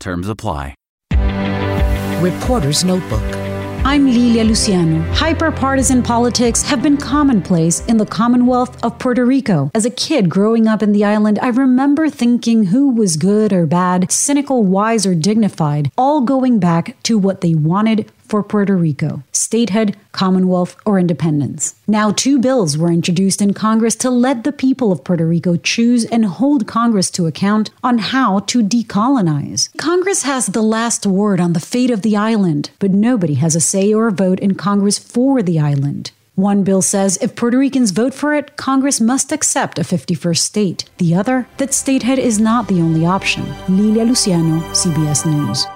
Terms apply. Reporter's Notebook. I'm Lilia Luciano. Hyperpartisan politics have been commonplace in the Commonwealth of Puerto Rico. As a kid growing up in the island, I remember thinking who was good or bad, cynical, wise, or dignified, all going back to what they wanted for Puerto Rico statehood, Commonwealth, or independence. Now, two bills were introduced in Congress to let the people of Puerto Rico choose and hold Congress to account on how to decolonize. Congress has the last word on the fate of the island, but nobody has a say or a vote in Congress for the island. One bill says if Puerto Ricans vote for it, Congress must accept a 51st state. The other, that statehood is not the only option. Lilia Luciano, CBS News.